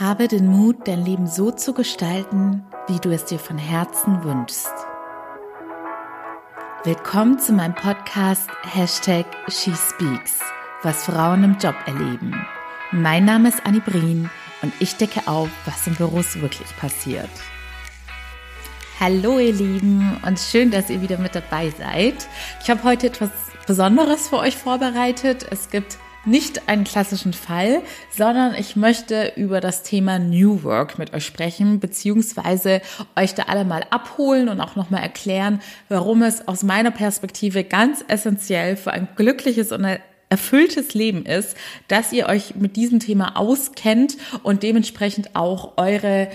Habe den Mut, dein Leben so zu gestalten, wie du es dir von Herzen wünschst. Willkommen zu meinem Podcast Hashtag SheSpeaks, was Frauen im Job erleben. Mein Name ist Annie Brien und ich decke auf, was in Büros wirklich passiert. Hallo ihr Lieben und schön, dass ihr wieder mit dabei seid. Ich habe heute etwas Besonderes für euch vorbereitet. Es gibt nicht einen klassischen Fall, sondern ich möchte über das Thema New Work mit euch sprechen, beziehungsweise euch da alle mal abholen und auch nochmal erklären, warum es aus meiner Perspektive ganz essentiell für ein glückliches und erfülltes Leben ist, dass ihr euch mit diesem Thema auskennt und dementsprechend auch eure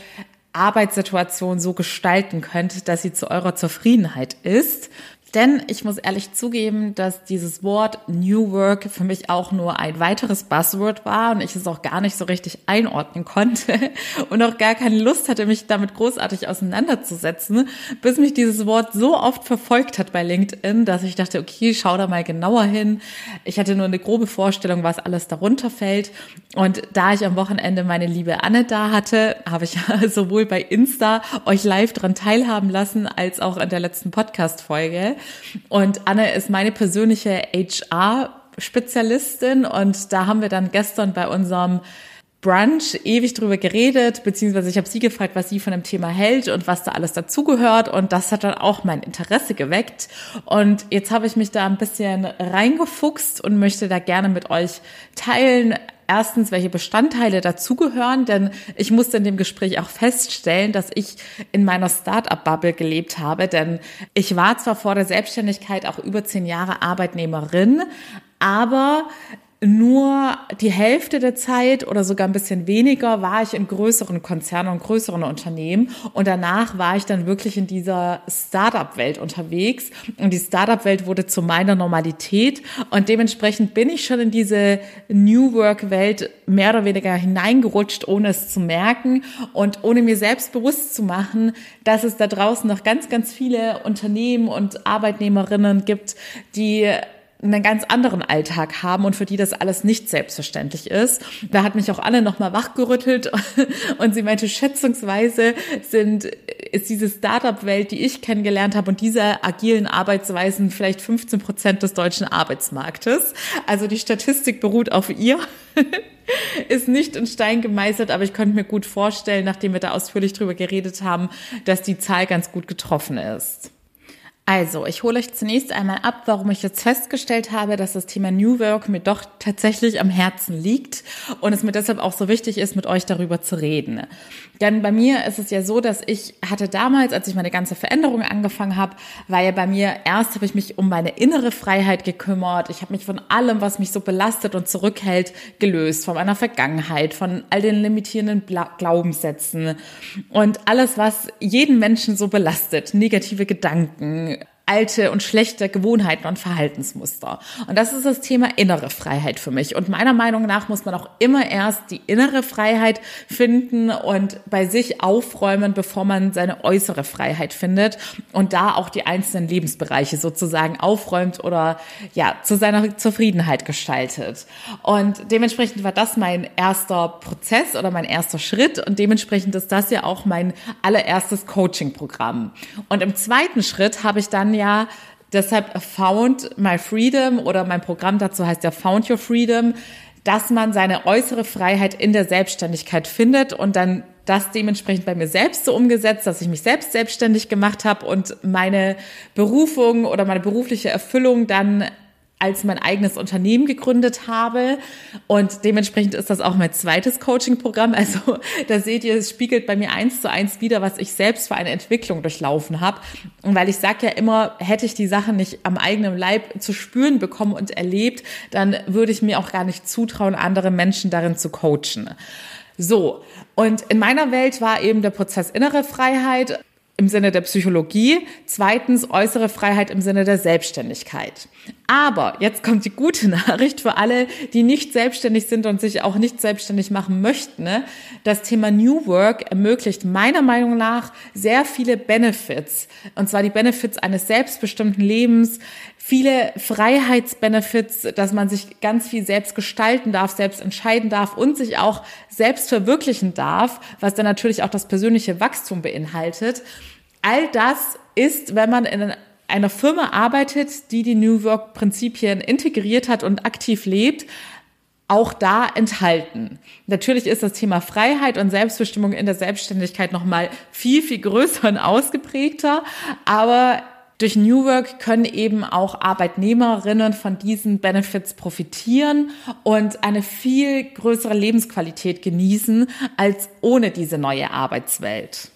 Arbeitssituation so gestalten könnt, dass sie zu eurer Zufriedenheit ist. Denn ich muss ehrlich zugeben, dass dieses Wort New Work für mich auch nur ein weiteres Buzzword war und ich es auch gar nicht so richtig einordnen konnte und auch gar keine Lust hatte, mich damit großartig auseinanderzusetzen, bis mich dieses Wort so oft verfolgt hat bei LinkedIn, dass ich dachte, okay, schau da mal genauer hin. Ich hatte nur eine grobe Vorstellung, was alles darunter fällt. Und da ich am Wochenende meine liebe Anne da hatte, habe ich sowohl bei Insta euch live dran teilhaben lassen, als auch in der letzten Podcast-Folge. Und Anne ist meine persönliche HR-Spezialistin und da haben wir dann gestern bei unserem Brunch ewig drüber geredet, beziehungsweise ich habe sie gefragt, was sie von dem Thema hält und was da alles dazugehört. Und das hat dann auch mein Interesse geweckt. Und jetzt habe ich mich da ein bisschen reingefuchst und möchte da gerne mit euch teilen, erstens, welche Bestandteile dazugehören, denn ich musste in dem Gespräch auch feststellen, dass ich in meiner Start-up-Bubble gelebt habe, denn ich war zwar vor der Selbstständigkeit auch über zehn Jahre Arbeitnehmerin, aber nur die Hälfte der Zeit oder sogar ein bisschen weniger war ich in größeren Konzernen und größeren Unternehmen. Und danach war ich dann wirklich in dieser Startup-Welt unterwegs. Und die Startup-Welt wurde zu meiner Normalität. Und dementsprechend bin ich schon in diese New Work-Welt mehr oder weniger hineingerutscht, ohne es zu merken. Und ohne mir selbst bewusst zu machen, dass es da draußen noch ganz, ganz viele Unternehmen und Arbeitnehmerinnen gibt, die einen ganz anderen Alltag haben und für die das alles nicht selbstverständlich ist. Da hat mich auch Anne nochmal wachgerüttelt und sie meinte, schätzungsweise sind, ist diese Startup-Welt, die ich kennengelernt habe und diese agilen Arbeitsweisen vielleicht 15 Prozent des deutschen Arbeitsmarktes. Also die Statistik beruht auf ihr. ist nicht in Stein gemeißelt, aber ich könnte mir gut vorstellen, nachdem wir da ausführlich drüber geredet haben, dass die Zahl ganz gut getroffen ist. Also, ich hole euch zunächst einmal ab, warum ich jetzt festgestellt habe, dass das Thema New Work mir doch tatsächlich am Herzen liegt und es mir deshalb auch so wichtig ist, mit euch darüber zu reden. Denn bei mir ist es ja so, dass ich hatte damals, als ich meine ganze Veränderung angefangen habe, war ja bei mir erst habe ich mich um meine innere Freiheit gekümmert. Ich habe mich von allem, was mich so belastet und zurückhält, gelöst, von meiner Vergangenheit, von all den limitierenden Glaubenssätzen und alles, was jeden Menschen so belastet, negative Gedanken, alte und schlechte Gewohnheiten und Verhaltensmuster. Und das ist das Thema innere Freiheit für mich. Und meiner Meinung nach muss man auch immer erst die innere Freiheit finden und bei sich aufräumen, bevor man seine äußere Freiheit findet und da auch die einzelnen Lebensbereiche sozusagen aufräumt oder ja, zu seiner Zufriedenheit gestaltet. Und dementsprechend war das mein erster Prozess oder mein erster Schritt und dementsprechend ist das ja auch mein allererstes Coaching-Programm. Und im zweiten Schritt habe ich dann ja deshalb Found My Freedom oder mein Programm dazu heißt ja Found Your Freedom, dass man seine äußere Freiheit in der Selbstständigkeit findet und dann das dementsprechend bei mir selbst so umgesetzt, dass ich mich selbst selbstständig gemacht habe und meine Berufung oder meine berufliche Erfüllung dann als mein eigenes Unternehmen gegründet habe. Und dementsprechend ist das auch mein zweites Coaching-Programm. Also da seht ihr, es spiegelt bei mir eins zu eins wieder, was ich selbst für eine Entwicklung durchlaufen habe. Und weil ich sage ja immer, hätte ich die Sachen nicht am eigenen Leib zu spüren bekommen und erlebt, dann würde ich mir auch gar nicht zutrauen, andere Menschen darin zu coachen. So, und in meiner Welt war eben der Prozess innere Freiheit im Sinne der Psychologie, zweitens äußere Freiheit im Sinne der Selbstständigkeit. Aber jetzt kommt die gute Nachricht für alle, die nicht selbstständig sind und sich auch nicht selbstständig machen möchten. Ne? Das Thema New Work ermöglicht meiner Meinung nach sehr viele Benefits. Und zwar die Benefits eines selbstbestimmten Lebens, viele Freiheitsbenefits, dass man sich ganz viel selbst gestalten darf, selbst entscheiden darf und sich auch selbst verwirklichen darf, was dann natürlich auch das persönliche Wachstum beinhaltet. All das ist, wenn man in einer Firma arbeitet, die die New Work Prinzipien integriert hat und aktiv lebt, auch da enthalten. Natürlich ist das Thema Freiheit und Selbstbestimmung in der Selbstständigkeit noch mal viel viel größer und ausgeprägter, aber durch New Work können eben auch Arbeitnehmerinnen von diesen Benefits profitieren und eine viel größere Lebensqualität genießen als ohne diese neue Arbeitswelt.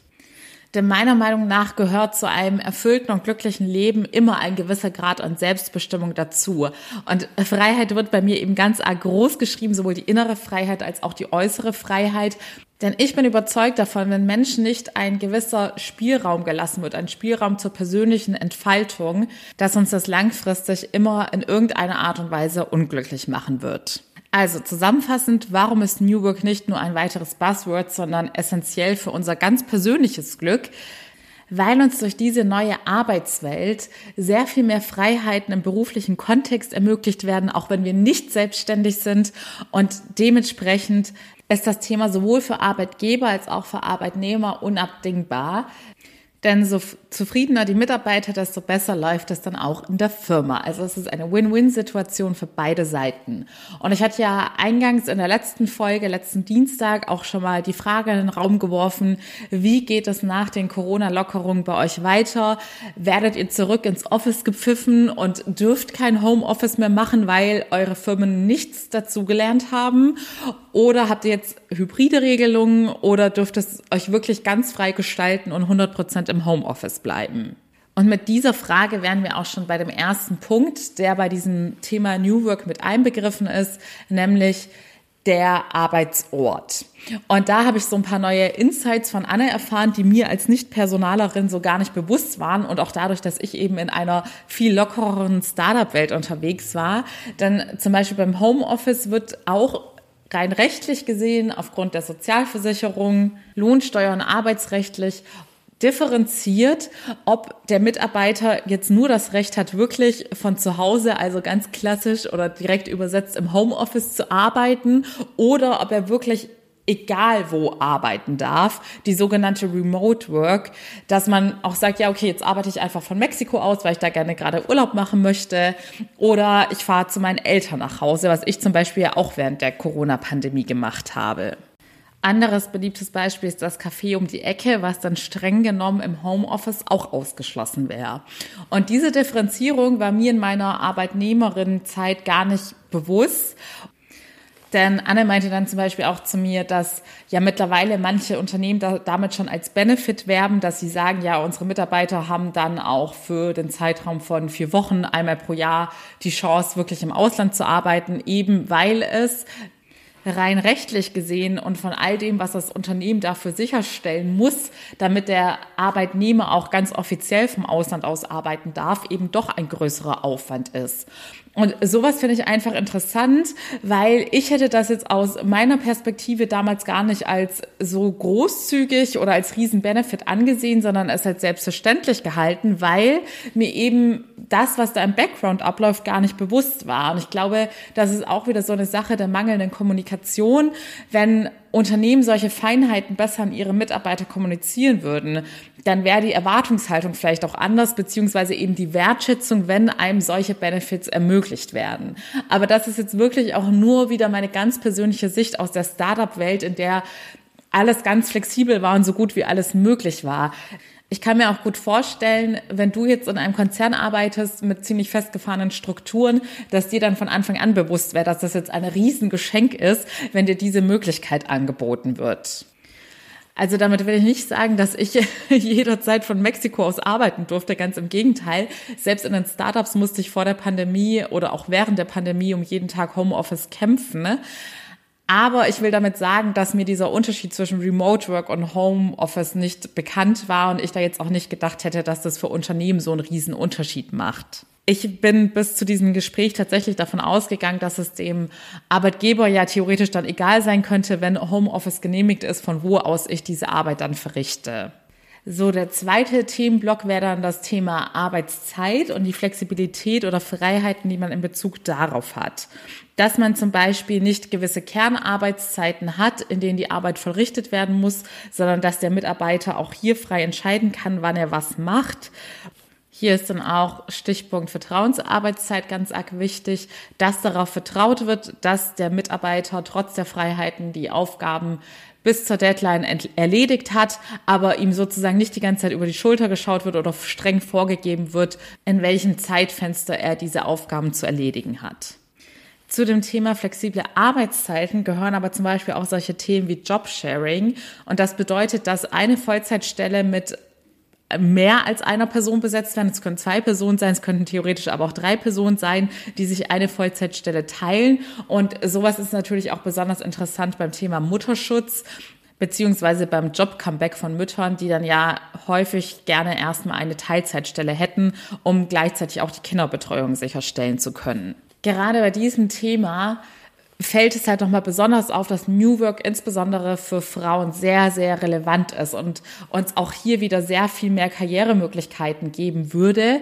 Denn meiner Meinung nach gehört zu einem erfüllten und glücklichen Leben immer ein gewisser Grad an Selbstbestimmung dazu. Und Freiheit wird bei mir eben ganz arg groß geschrieben, sowohl die innere Freiheit als auch die äußere Freiheit. Denn ich bin überzeugt davon, wenn Menschen nicht ein gewisser Spielraum gelassen wird, ein Spielraum zur persönlichen Entfaltung, dass uns das langfristig immer in irgendeiner Art und Weise unglücklich machen wird. Also zusammenfassend, warum ist New Work nicht nur ein weiteres Buzzword, sondern essentiell für unser ganz persönliches Glück? Weil uns durch diese neue Arbeitswelt sehr viel mehr Freiheiten im beruflichen Kontext ermöglicht werden, auch wenn wir nicht selbstständig sind. Und dementsprechend ist das Thema sowohl für Arbeitgeber als auch für Arbeitnehmer unabdingbar, denn so zufriedener die Mitarbeiter, desto besser läuft es dann auch in der Firma. Also es ist eine Win-Win-Situation für beide Seiten. Und ich hatte ja eingangs in der letzten Folge, letzten Dienstag, auch schon mal die Frage in den Raum geworfen, wie geht es nach den Corona-Lockerungen bei euch weiter? Werdet ihr zurück ins Office gepfiffen und dürft kein Homeoffice mehr machen, weil eure Firmen nichts dazu gelernt haben? Oder habt ihr jetzt hybride Regelungen oder dürft es euch wirklich ganz frei gestalten und 100 Prozent im Homeoffice bleiben? Und mit dieser Frage wären wir auch schon bei dem ersten Punkt, der bei diesem Thema New Work mit einbegriffen ist, nämlich der Arbeitsort. Und da habe ich so ein paar neue Insights von Anne erfahren, die mir als Nicht-Personalerin so gar nicht bewusst waren und auch dadurch, dass ich eben in einer viel lockereren Startup-Welt unterwegs war. Denn zum Beispiel beim Homeoffice wird auch rein rechtlich gesehen aufgrund der Sozialversicherung, Lohnsteuer und arbeitsrechtlich differenziert, ob der Mitarbeiter jetzt nur das Recht hat, wirklich von zu Hause, also ganz klassisch oder direkt übersetzt im Homeoffice zu arbeiten oder ob er wirklich egal wo arbeiten darf, die sogenannte Remote Work, dass man auch sagt, ja, okay, jetzt arbeite ich einfach von Mexiko aus, weil ich da gerne gerade Urlaub machen möchte oder ich fahre zu meinen Eltern nach Hause, was ich zum Beispiel ja auch während der Corona-Pandemie gemacht habe. Anderes beliebtes Beispiel ist das Café um die Ecke, was dann streng genommen im Homeoffice auch ausgeschlossen wäre. Und diese Differenzierung war mir in meiner Arbeitnehmerinnenzeit gar nicht bewusst. Denn Anne meinte dann zum Beispiel auch zu mir, dass ja mittlerweile manche Unternehmen da, damit schon als Benefit werben, dass sie sagen, ja, unsere Mitarbeiter haben dann auch für den Zeitraum von vier Wochen einmal pro Jahr die Chance, wirklich im Ausland zu arbeiten, eben weil es rein rechtlich gesehen und von all dem, was das Unternehmen dafür sicherstellen muss, damit der Arbeitnehmer auch ganz offiziell vom Ausland aus arbeiten darf, eben doch ein größerer Aufwand ist. Und sowas finde ich einfach interessant, weil ich hätte das jetzt aus meiner Perspektive damals gar nicht als so großzügig oder als Riesen-Benefit angesehen, sondern es als selbstverständlich gehalten, weil mir eben das, was da im Background abläuft, gar nicht bewusst war. Und ich glaube, das ist auch wieder so eine Sache der mangelnden Kommunikation, wenn Unternehmen solche Feinheiten besser an ihre Mitarbeiter kommunizieren würden, dann wäre die Erwartungshaltung vielleicht auch anders, beziehungsweise eben die Wertschätzung, wenn einem solche Benefits ermöglicht werden. Aber das ist jetzt wirklich auch nur wieder meine ganz persönliche Sicht aus der Startup-Welt, in der alles ganz flexibel war und so gut wie alles möglich war. Ich kann mir auch gut vorstellen, wenn du jetzt in einem Konzern arbeitest mit ziemlich festgefahrenen Strukturen, dass dir dann von Anfang an bewusst wäre, dass das jetzt ein Riesengeschenk ist, wenn dir diese Möglichkeit angeboten wird. Also damit will ich nicht sagen, dass ich jederzeit von Mexiko aus arbeiten durfte. Ganz im Gegenteil. Selbst in den Startups musste ich vor der Pandemie oder auch während der Pandemie um jeden Tag Homeoffice kämpfen. Aber ich will damit sagen, dass mir dieser Unterschied zwischen Remote Work und Home Office nicht bekannt war und ich da jetzt auch nicht gedacht hätte, dass das für Unternehmen so einen riesen Unterschied macht. ich bin bis zu diesem Gespräch tatsächlich davon ausgegangen, dass es dem Arbeitgeber ja theoretisch dann egal sein könnte, wenn Homeoffice genehmigt ist, von wo aus ich diese Arbeit dann verrichte. So, der zweite Themenblock wäre dann das Thema Arbeitszeit und die Flexibilität oder Freiheiten, die man in Bezug darauf hat. Dass man zum Beispiel nicht gewisse Kernarbeitszeiten hat, in denen die Arbeit verrichtet werden muss, sondern dass der Mitarbeiter auch hier frei entscheiden kann, wann er was macht hier ist dann auch Stichpunkt Vertrauensarbeitszeit ganz arg wichtig, dass darauf vertraut wird, dass der Mitarbeiter trotz der Freiheiten die Aufgaben bis zur Deadline erledigt hat, aber ihm sozusagen nicht die ganze Zeit über die Schulter geschaut wird oder streng vorgegeben wird, in welchem Zeitfenster er diese Aufgaben zu erledigen hat. Zu dem Thema flexible Arbeitszeiten gehören aber zum Beispiel auch solche Themen wie Jobsharing. Und das bedeutet, dass eine Vollzeitstelle mit mehr als einer Person besetzt werden. Es können zwei Personen sein, es könnten theoretisch aber auch drei Personen sein, die sich eine Vollzeitstelle teilen. Und sowas ist natürlich auch besonders interessant beim Thema Mutterschutz beziehungsweise beim Job-Comeback von Müttern, die dann ja häufig gerne erstmal eine Teilzeitstelle hätten, um gleichzeitig auch die Kinderbetreuung sicherstellen zu können. Gerade bei diesem Thema fällt es halt nochmal besonders auf, dass New Work insbesondere für Frauen sehr, sehr relevant ist und uns auch hier wieder sehr viel mehr Karrieremöglichkeiten geben würde,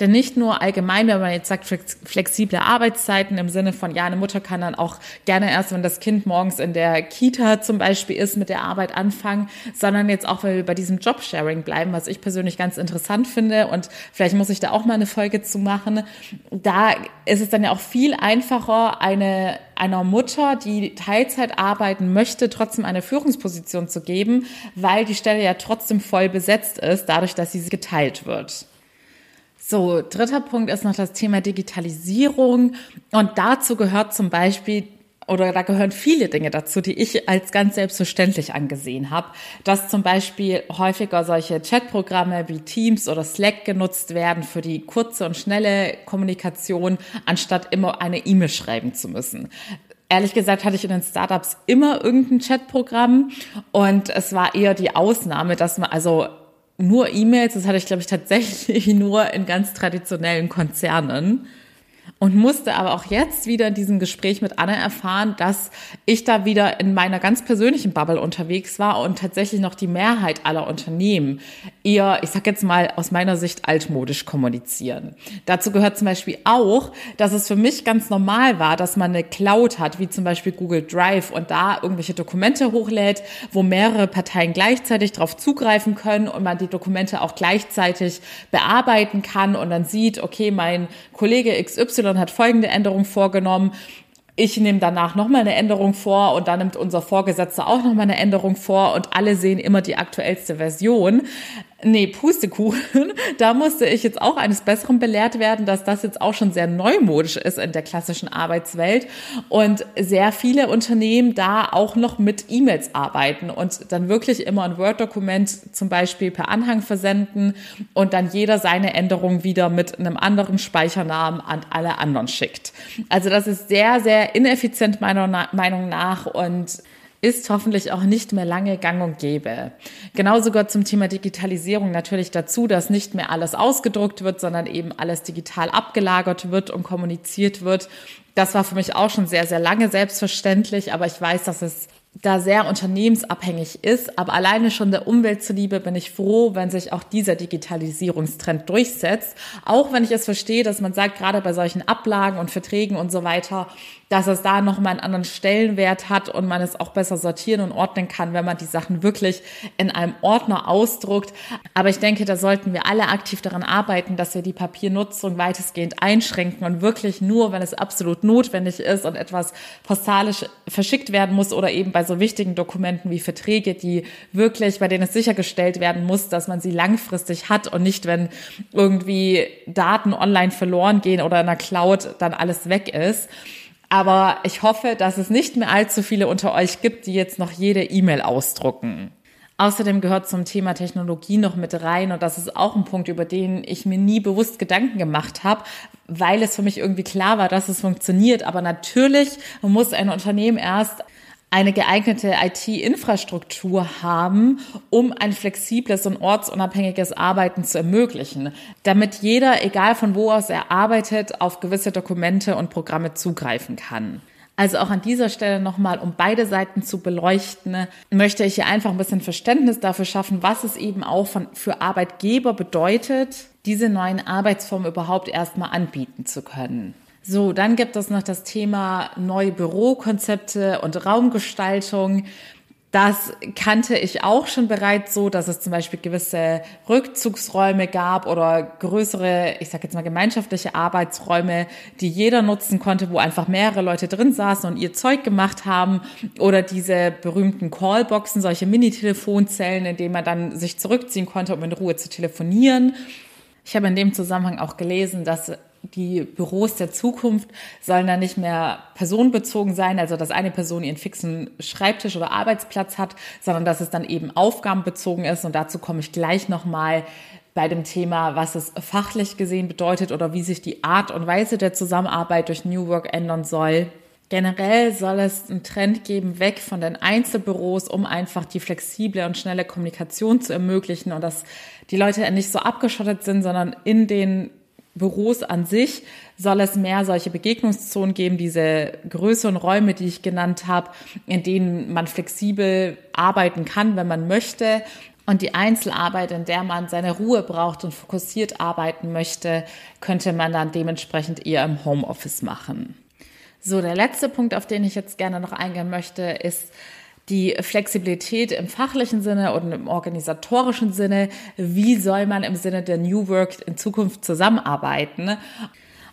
denn nicht nur allgemein, wenn man jetzt sagt, flexible Arbeitszeiten im Sinne von, ja, eine Mutter kann dann auch gerne erst, wenn das Kind morgens in der Kita zum Beispiel ist, mit der Arbeit anfangen, sondern jetzt auch, weil wir bei diesem Jobsharing bleiben, was ich persönlich ganz interessant finde und vielleicht muss ich da auch mal eine Folge zu machen. Da ist es dann ja auch viel einfacher, eine, einer Mutter, die Teilzeit arbeiten möchte, trotzdem eine Führungsposition zu geben, weil die Stelle ja trotzdem voll besetzt ist, dadurch, dass sie geteilt wird. So, dritter Punkt ist noch das Thema Digitalisierung. Und dazu gehört zum Beispiel oder da gehören viele Dinge dazu, die ich als ganz selbstverständlich angesehen habe, dass zum Beispiel häufiger solche Chatprogramme wie Teams oder Slack genutzt werden für die kurze und schnelle Kommunikation, anstatt immer eine E-Mail schreiben zu müssen. Ehrlich gesagt hatte ich in den Startups immer irgendein Chatprogramm und es war eher die Ausnahme, dass man also nur E-Mails, das hatte ich, glaube ich, tatsächlich nur in ganz traditionellen Konzernen und musste aber auch jetzt wieder in diesem Gespräch mit Anne erfahren, dass ich da wieder in meiner ganz persönlichen Bubble unterwegs war und tatsächlich noch die Mehrheit aller Unternehmen eher, ich sag jetzt mal aus meiner Sicht altmodisch kommunizieren. Dazu gehört zum Beispiel auch, dass es für mich ganz normal war, dass man eine Cloud hat, wie zum Beispiel Google Drive und da irgendwelche Dokumente hochlädt, wo mehrere Parteien gleichzeitig darauf zugreifen können und man die Dokumente auch gleichzeitig bearbeiten kann und dann sieht, okay, mein Kollege XY hat folgende Änderung vorgenommen. Ich nehme danach nochmal eine Änderung vor und dann nimmt unser Vorgesetzter auch nochmal eine Änderung vor und alle sehen immer die aktuellste Version. Nee, Pustekuchen. Da musste ich jetzt auch eines Besseren belehrt werden, dass das jetzt auch schon sehr neumodisch ist in der klassischen Arbeitswelt und sehr viele Unternehmen da auch noch mit E-Mails arbeiten und dann wirklich immer ein Word-Dokument zum Beispiel per Anhang versenden und dann jeder seine Änderung wieder mit einem anderen Speichernamen an alle anderen schickt. Also das ist sehr, sehr ineffizient meiner Meinung nach und ist hoffentlich auch nicht mehr lange gang und gäbe. Genauso gehört zum Thema Digitalisierung natürlich dazu, dass nicht mehr alles ausgedruckt wird, sondern eben alles digital abgelagert wird und kommuniziert wird. Das war für mich auch schon sehr, sehr lange selbstverständlich, aber ich weiß, dass es da sehr unternehmensabhängig ist. Aber alleine schon der Umwelt zuliebe bin ich froh, wenn sich auch dieser Digitalisierungstrend durchsetzt. Auch wenn ich es verstehe, dass man sagt, gerade bei solchen Ablagen und Verträgen und so weiter, dass es da nochmal einen anderen Stellenwert hat und man es auch besser sortieren und ordnen kann, wenn man die Sachen wirklich in einem Ordner ausdruckt. Aber ich denke, da sollten wir alle aktiv daran arbeiten, dass wir die Papiernutzung weitestgehend einschränken und wirklich nur, wenn es absolut notwendig ist und etwas postalisch verschickt werden muss oder eben bei so wichtigen Dokumenten wie Verträge, die wirklich, bei denen es sichergestellt werden muss, dass man sie langfristig hat und nicht, wenn irgendwie Daten online verloren gehen oder in der Cloud dann alles weg ist. Aber ich hoffe, dass es nicht mehr allzu viele unter euch gibt, die jetzt noch jede E-Mail ausdrucken. Außerdem gehört zum Thema Technologie noch mit rein und das ist auch ein Punkt, über den ich mir nie bewusst Gedanken gemacht habe, weil es für mich irgendwie klar war, dass es funktioniert. Aber natürlich muss ein Unternehmen erst eine geeignete IT-Infrastruktur haben, um ein flexibles und ortsunabhängiges Arbeiten zu ermöglichen, damit jeder, egal von wo aus er arbeitet, auf gewisse Dokumente und Programme zugreifen kann. Also auch an dieser Stelle nochmal, um beide Seiten zu beleuchten, möchte ich hier einfach ein bisschen Verständnis dafür schaffen, was es eben auch von, für Arbeitgeber bedeutet, diese neuen Arbeitsformen überhaupt erstmal anbieten zu können. So, dann gibt es noch das Thema neue Bürokonzepte und Raumgestaltung. Das kannte ich auch schon bereits so, dass es zum Beispiel gewisse Rückzugsräume gab oder größere, ich sage jetzt mal gemeinschaftliche Arbeitsräume, die jeder nutzen konnte, wo einfach mehrere Leute drin saßen und ihr Zeug gemacht haben oder diese berühmten Callboxen, solche Mini-Telefonzellen, in denen man dann sich zurückziehen konnte, um in Ruhe zu telefonieren. Ich habe in dem Zusammenhang auch gelesen, dass die Büros der Zukunft sollen dann nicht mehr personenbezogen sein, also dass eine Person ihren fixen Schreibtisch oder Arbeitsplatz hat, sondern dass es dann eben aufgabenbezogen ist. Und dazu komme ich gleich nochmal bei dem Thema, was es fachlich gesehen bedeutet oder wie sich die Art und Weise der Zusammenarbeit durch New Work ändern soll. Generell soll es einen Trend geben, weg von den Einzelbüros, um einfach die flexible und schnelle Kommunikation zu ermöglichen und dass die Leute nicht so abgeschottet sind, sondern in den Büros an sich soll es mehr solche Begegnungszonen geben, diese größeren Räume, die ich genannt habe, in denen man flexibel arbeiten kann, wenn man möchte. Und die Einzelarbeit, in der man seine Ruhe braucht und fokussiert arbeiten möchte, könnte man dann dementsprechend eher im Homeoffice machen. So, der letzte Punkt, auf den ich jetzt gerne noch eingehen möchte, ist die Flexibilität im fachlichen Sinne und im organisatorischen Sinne. Wie soll man im Sinne der New Work in Zukunft zusammenarbeiten?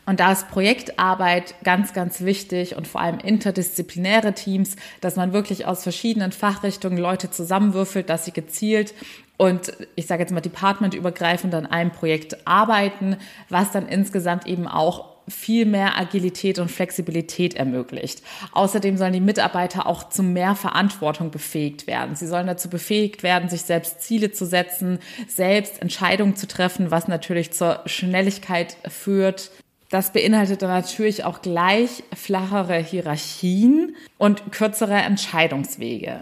Und da ist Projektarbeit ganz, ganz wichtig und vor allem interdisziplinäre Teams, dass man wirklich aus verschiedenen Fachrichtungen Leute zusammenwürfelt, dass sie gezielt und ich sage jetzt mal departmentübergreifend an einem Projekt arbeiten, was dann insgesamt eben auch viel mehr Agilität und Flexibilität ermöglicht. Außerdem sollen die Mitarbeiter auch zu mehr Verantwortung befähigt werden. Sie sollen dazu befähigt werden, sich selbst Ziele zu setzen, selbst Entscheidungen zu treffen, was natürlich zur Schnelligkeit führt. Das beinhaltet natürlich auch gleich flachere Hierarchien und kürzere Entscheidungswege.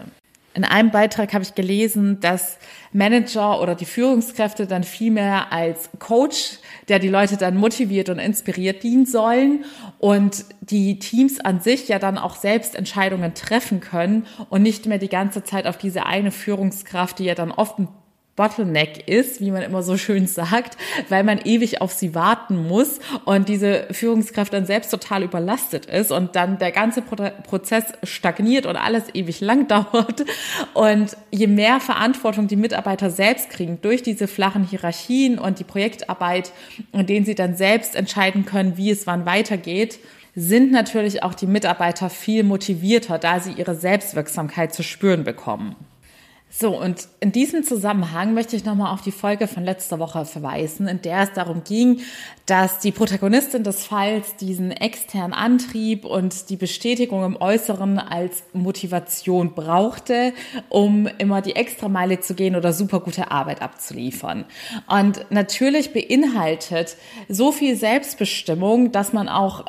In einem Beitrag habe ich gelesen, dass Manager oder die Führungskräfte dann viel mehr als Coach, der die Leute dann motiviert und inspiriert dienen sollen und die Teams an sich ja dann auch selbst Entscheidungen treffen können und nicht mehr die ganze Zeit auf diese eine Führungskraft, die ja dann oft ein Bottleneck ist, wie man immer so schön sagt, weil man ewig auf sie warten muss und diese Führungskraft dann selbst total überlastet ist und dann der ganze Prozess stagniert und alles ewig lang dauert. Und je mehr Verantwortung die Mitarbeiter selbst kriegen durch diese flachen Hierarchien und die Projektarbeit, in denen sie dann selbst entscheiden können, wie es wann weitergeht, sind natürlich auch die Mitarbeiter viel motivierter, da sie ihre Selbstwirksamkeit zu spüren bekommen. So, und in diesem Zusammenhang möchte ich nochmal auf die Folge von letzter Woche verweisen, in der es darum ging, dass die Protagonistin des Falls diesen externen Antrieb und die Bestätigung im Äußeren als Motivation brauchte, um immer die Extrameile zu gehen oder super gute Arbeit abzuliefern. Und natürlich beinhaltet so viel Selbstbestimmung, dass man auch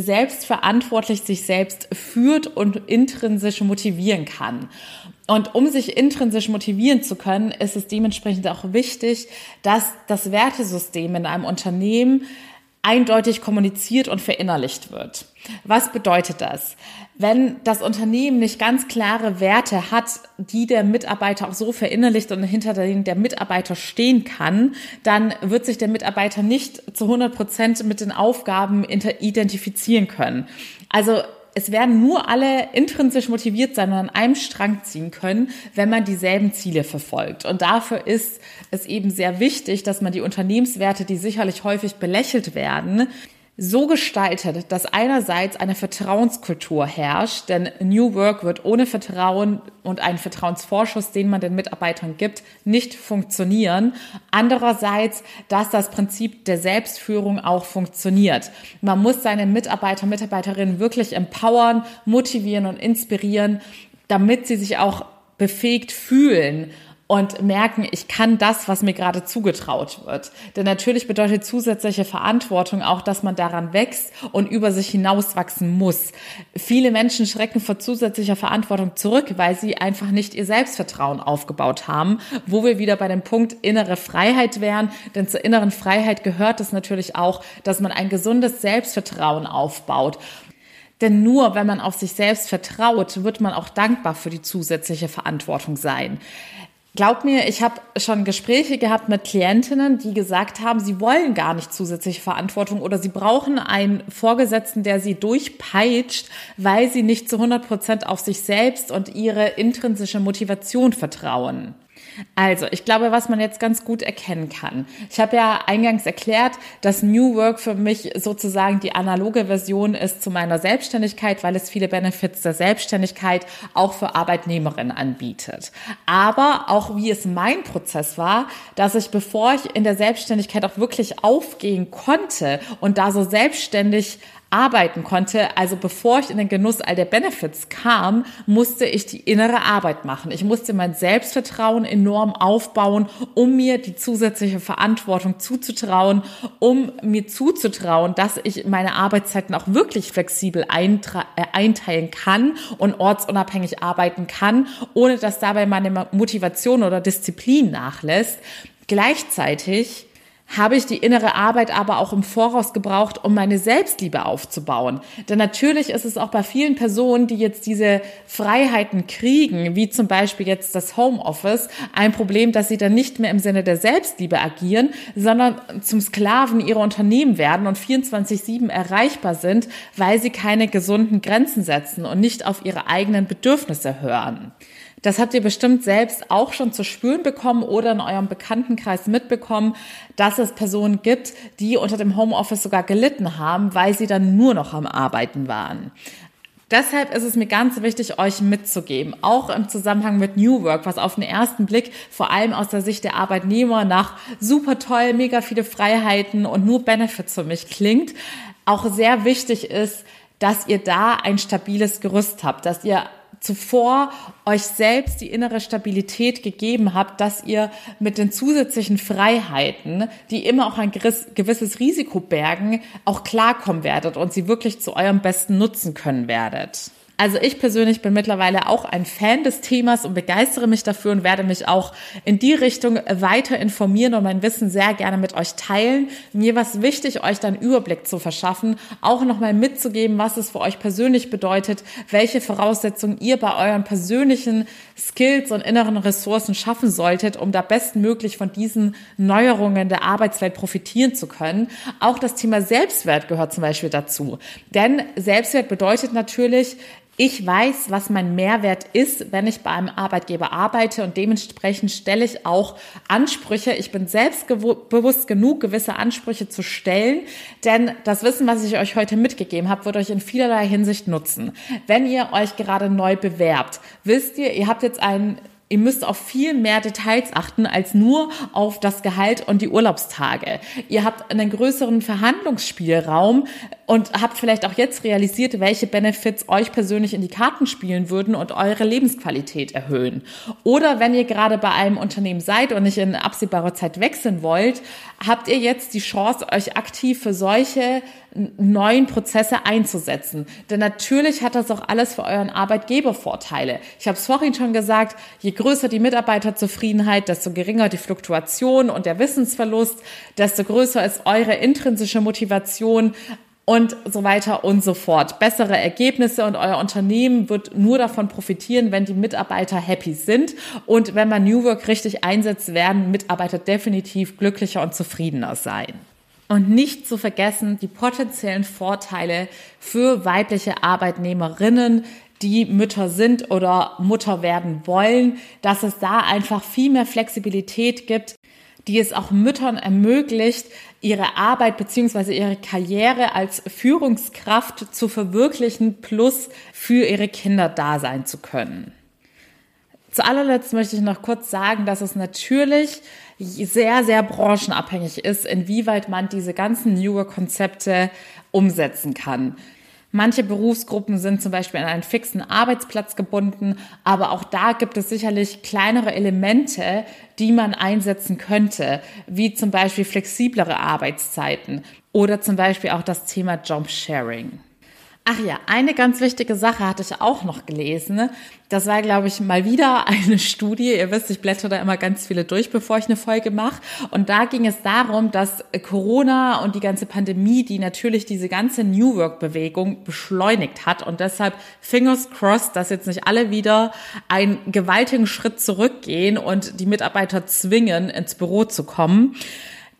selbstverantwortlich sich selbst führt und intrinsisch motivieren kann. Und um sich intrinsisch motivieren zu können, ist es dementsprechend auch wichtig, dass das Wertesystem in einem Unternehmen eindeutig kommuniziert und verinnerlicht wird. Was bedeutet das? Wenn das Unternehmen nicht ganz klare Werte hat, die der Mitarbeiter auch so verinnerlicht und hinter denen der Mitarbeiter stehen kann, dann wird sich der Mitarbeiter nicht zu 100 Prozent mit den Aufgaben identifizieren können. Also es werden nur alle intrinsisch motiviert sein und an einem Strang ziehen können, wenn man dieselben Ziele verfolgt. Und dafür ist es eben sehr wichtig, dass man die Unternehmenswerte, die sicherlich häufig belächelt werden, so gestaltet, dass einerseits eine Vertrauenskultur herrscht, denn New Work wird ohne Vertrauen und einen Vertrauensvorschuss, den man den Mitarbeitern gibt, nicht funktionieren. Andererseits, dass das Prinzip der Selbstführung auch funktioniert. Man muss seine Mitarbeiter, Mitarbeiterinnen wirklich empowern, motivieren und inspirieren, damit sie sich auch befähigt fühlen und merken, ich kann das, was mir gerade zugetraut wird. Denn natürlich bedeutet zusätzliche Verantwortung auch, dass man daran wächst und über sich hinauswachsen muss. Viele Menschen schrecken vor zusätzlicher Verantwortung zurück, weil sie einfach nicht ihr Selbstvertrauen aufgebaut haben, wo wir wieder bei dem Punkt innere Freiheit wären. Denn zur inneren Freiheit gehört es natürlich auch, dass man ein gesundes Selbstvertrauen aufbaut. Denn nur wenn man auf sich selbst vertraut, wird man auch dankbar für die zusätzliche Verantwortung sein. Glaub mir, ich habe schon Gespräche gehabt mit Klientinnen, die gesagt haben, sie wollen gar nicht zusätzliche Verantwortung oder sie brauchen einen Vorgesetzten, der sie durchpeitscht, weil sie nicht zu 100 Prozent auf sich selbst und ihre intrinsische Motivation vertrauen. Also, ich glaube, was man jetzt ganz gut erkennen kann. Ich habe ja eingangs erklärt, dass New Work für mich sozusagen die analoge Version ist zu meiner Selbstständigkeit, weil es viele Benefits der Selbstständigkeit auch für Arbeitnehmerinnen anbietet. Aber auch wie es mein Prozess war, dass ich, bevor ich in der Selbstständigkeit auch wirklich aufgehen konnte und da so selbstständig arbeiten konnte. Also bevor ich in den Genuss all der Benefits kam, musste ich die innere Arbeit machen. Ich musste mein Selbstvertrauen enorm aufbauen, um mir die zusätzliche Verantwortung zuzutrauen, um mir zuzutrauen, dass ich meine Arbeitszeiten auch wirklich flexibel äh, einteilen kann und ortsunabhängig arbeiten kann, ohne dass dabei meine Motivation oder Disziplin nachlässt. Gleichzeitig habe ich die innere Arbeit aber auch im Voraus gebraucht, um meine Selbstliebe aufzubauen. Denn natürlich ist es auch bei vielen Personen, die jetzt diese Freiheiten kriegen, wie zum Beispiel jetzt das Homeoffice, ein Problem, dass sie dann nicht mehr im Sinne der Selbstliebe agieren, sondern zum Sklaven ihrer Unternehmen werden und 24-7 erreichbar sind, weil sie keine gesunden Grenzen setzen und nicht auf ihre eigenen Bedürfnisse hören. Das habt ihr bestimmt selbst auch schon zu spüren bekommen oder in eurem Bekanntenkreis mitbekommen, dass es Personen gibt, die unter dem Homeoffice sogar gelitten haben, weil sie dann nur noch am Arbeiten waren. Deshalb ist es mir ganz wichtig, euch mitzugeben, auch im Zusammenhang mit New Work, was auf den ersten Blick vor allem aus der Sicht der Arbeitnehmer nach super toll, mega viele Freiheiten und nur Benefits für mich klingt, auch sehr wichtig ist, dass ihr da ein stabiles Gerüst habt, dass ihr zuvor euch selbst die innere Stabilität gegeben habt, dass ihr mit den zusätzlichen Freiheiten, die immer auch ein gewisses Risiko bergen, auch klarkommen werdet und sie wirklich zu eurem besten nutzen können werdet. Also ich persönlich bin mittlerweile auch ein Fan des Themas und begeistere mich dafür und werde mich auch in die Richtung weiter informieren und mein Wissen sehr gerne mit euch teilen. Mir war es wichtig, euch dann Überblick zu verschaffen, auch nochmal mitzugeben, was es für euch persönlich bedeutet, welche Voraussetzungen ihr bei euren persönlichen Skills und inneren Ressourcen schaffen solltet, um da bestmöglich von diesen Neuerungen der Arbeitswelt profitieren zu können. Auch das Thema Selbstwert gehört zum Beispiel dazu. Denn Selbstwert bedeutet natürlich, ich weiß, was mein Mehrwert ist, wenn ich bei einem Arbeitgeber arbeite und dementsprechend stelle ich auch Ansprüche. Ich bin selbstbewusst genug, gewisse Ansprüche zu stellen, denn das Wissen, was ich euch heute mitgegeben habe, wird euch in vielerlei Hinsicht nutzen. Wenn ihr euch gerade neu bewerbt, wisst ihr, ihr habt jetzt einen Ihr müsst auf viel mehr Details achten als nur auf das Gehalt und die Urlaubstage. Ihr habt einen größeren Verhandlungsspielraum und habt vielleicht auch jetzt realisiert, welche Benefits euch persönlich in die Karten spielen würden und eure Lebensqualität erhöhen. Oder wenn ihr gerade bei einem Unternehmen seid und nicht in absehbarer Zeit wechseln wollt, habt ihr jetzt die Chance, euch aktiv für solche neuen Prozesse einzusetzen. Denn natürlich hat das auch alles für euren Arbeitgeber Vorteile. Ich habe es vorhin schon gesagt, je größer die Mitarbeiterzufriedenheit, desto geringer die Fluktuation und der Wissensverlust, desto größer ist eure intrinsische Motivation, und so weiter und so fort. Bessere Ergebnisse und euer Unternehmen wird nur davon profitieren, wenn die Mitarbeiter happy sind und wenn man New Work richtig einsetzt, werden Mitarbeiter definitiv glücklicher und zufriedener sein. Und nicht zu vergessen die potenziellen Vorteile für weibliche Arbeitnehmerinnen, die Mütter sind oder Mutter werden wollen, dass es da einfach viel mehr Flexibilität gibt, die es auch Müttern ermöglicht, ihre Arbeit beziehungsweise ihre Karriere als Führungskraft zu verwirklichen, plus für ihre Kinder da sein zu können. Zu allerletzt möchte ich noch kurz sagen, dass es natürlich sehr, sehr branchenabhängig ist, inwieweit man diese ganzen Newer Konzepte umsetzen kann. Manche Berufsgruppen sind zum Beispiel an einen fixen Arbeitsplatz gebunden, aber auch da gibt es sicherlich kleinere Elemente, die man einsetzen könnte, wie zum Beispiel flexiblere Arbeitszeiten oder zum Beispiel auch das Thema Job Sharing. Ach ja, eine ganz wichtige Sache hatte ich auch noch gelesen. Das war, glaube ich, mal wieder eine Studie. Ihr wisst, ich blätter da immer ganz viele durch, bevor ich eine Folge mache. Und da ging es darum, dass Corona und die ganze Pandemie, die natürlich diese ganze New Work-Bewegung beschleunigt hat. Und deshalb fingers crossed, dass jetzt nicht alle wieder einen gewaltigen Schritt zurückgehen und die Mitarbeiter zwingen, ins Büro zu kommen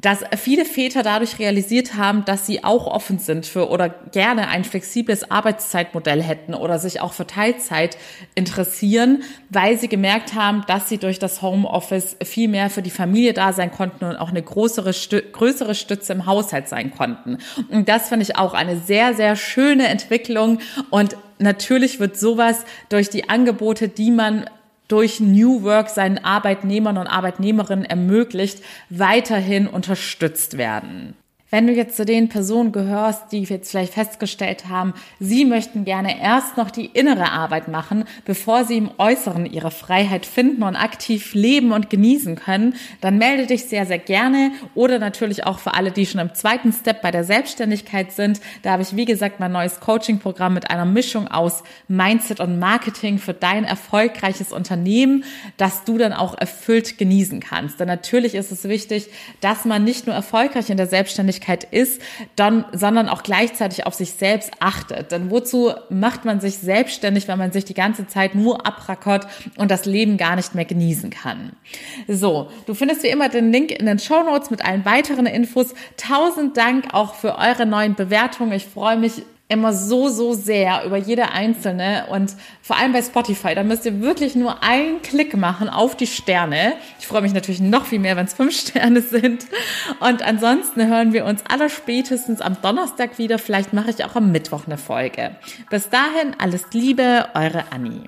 dass viele Väter dadurch realisiert haben, dass sie auch offen sind für oder gerne ein flexibles Arbeitszeitmodell hätten oder sich auch für Teilzeit interessieren, weil sie gemerkt haben, dass sie durch das Homeoffice viel mehr für die Familie da sein konnten und auch eine größere, größere Stütze im Haushalt sein konnten. Und das finde ich auch eine sehr, sehr schöne Entwicklung und Natürlich wird sowas durch die Angebote, die man durch New Work seinen Arbeitnehmern und Arbeitnehmerinnen ermöglicht, weiterhin unterstützt werden. Wenn du jetzt zu den Personen gehörst, die jetzt vielleicht festgestellt haben, sie möchten gerne erst noch die innere Arbeit machen, bevor sie im Äußeren ihre Freiheit finden und aktiv leben und genießen können, dann melde dich sehr, sehr gerne oder natürlich auch für alle, die schon im zweiten Step bei der Selbstständigkeit sind. Da habe ich, wie gesagt, mein neues Coaching-Programm mit einer Mischung aus Mindset und Marketing für dein erfolgreiches Unternehmen, das du dann auch erfüllt genießen kannst. Denn natürlich ist es wichtig, dass man nicht nur erfolgreich in der Selbstständigkeit Selbstständigkeit ist, dann, sondern auch gleichzeitig auf sich selbst achtet. Denn wozu macht man sich selbstständig, wenn man sich die ganze Zeit nur abrackert und das Leben gar nicht mehr genießen kann? So, du findest wie immer den Link in den Show Notes mit allen weiteren Infos. Tausend Dank auch für eure neuen Bewertungen. Ich freue mich immer so, so sehr über jede einzelne und vor allem bei Spotify, da müsst ihr wirklich nur einen Klick machen auf die Sterne. Ich freue mich natürlich noch viel mehr, wenn es fünf Sterne sind. Und ansonsten hören wir uns aller spätestens am Donnerstag wieder. Vielleicht mache ich auch am Mittwoch eine Folge. Bis dahin alles Liebe, eure Annie.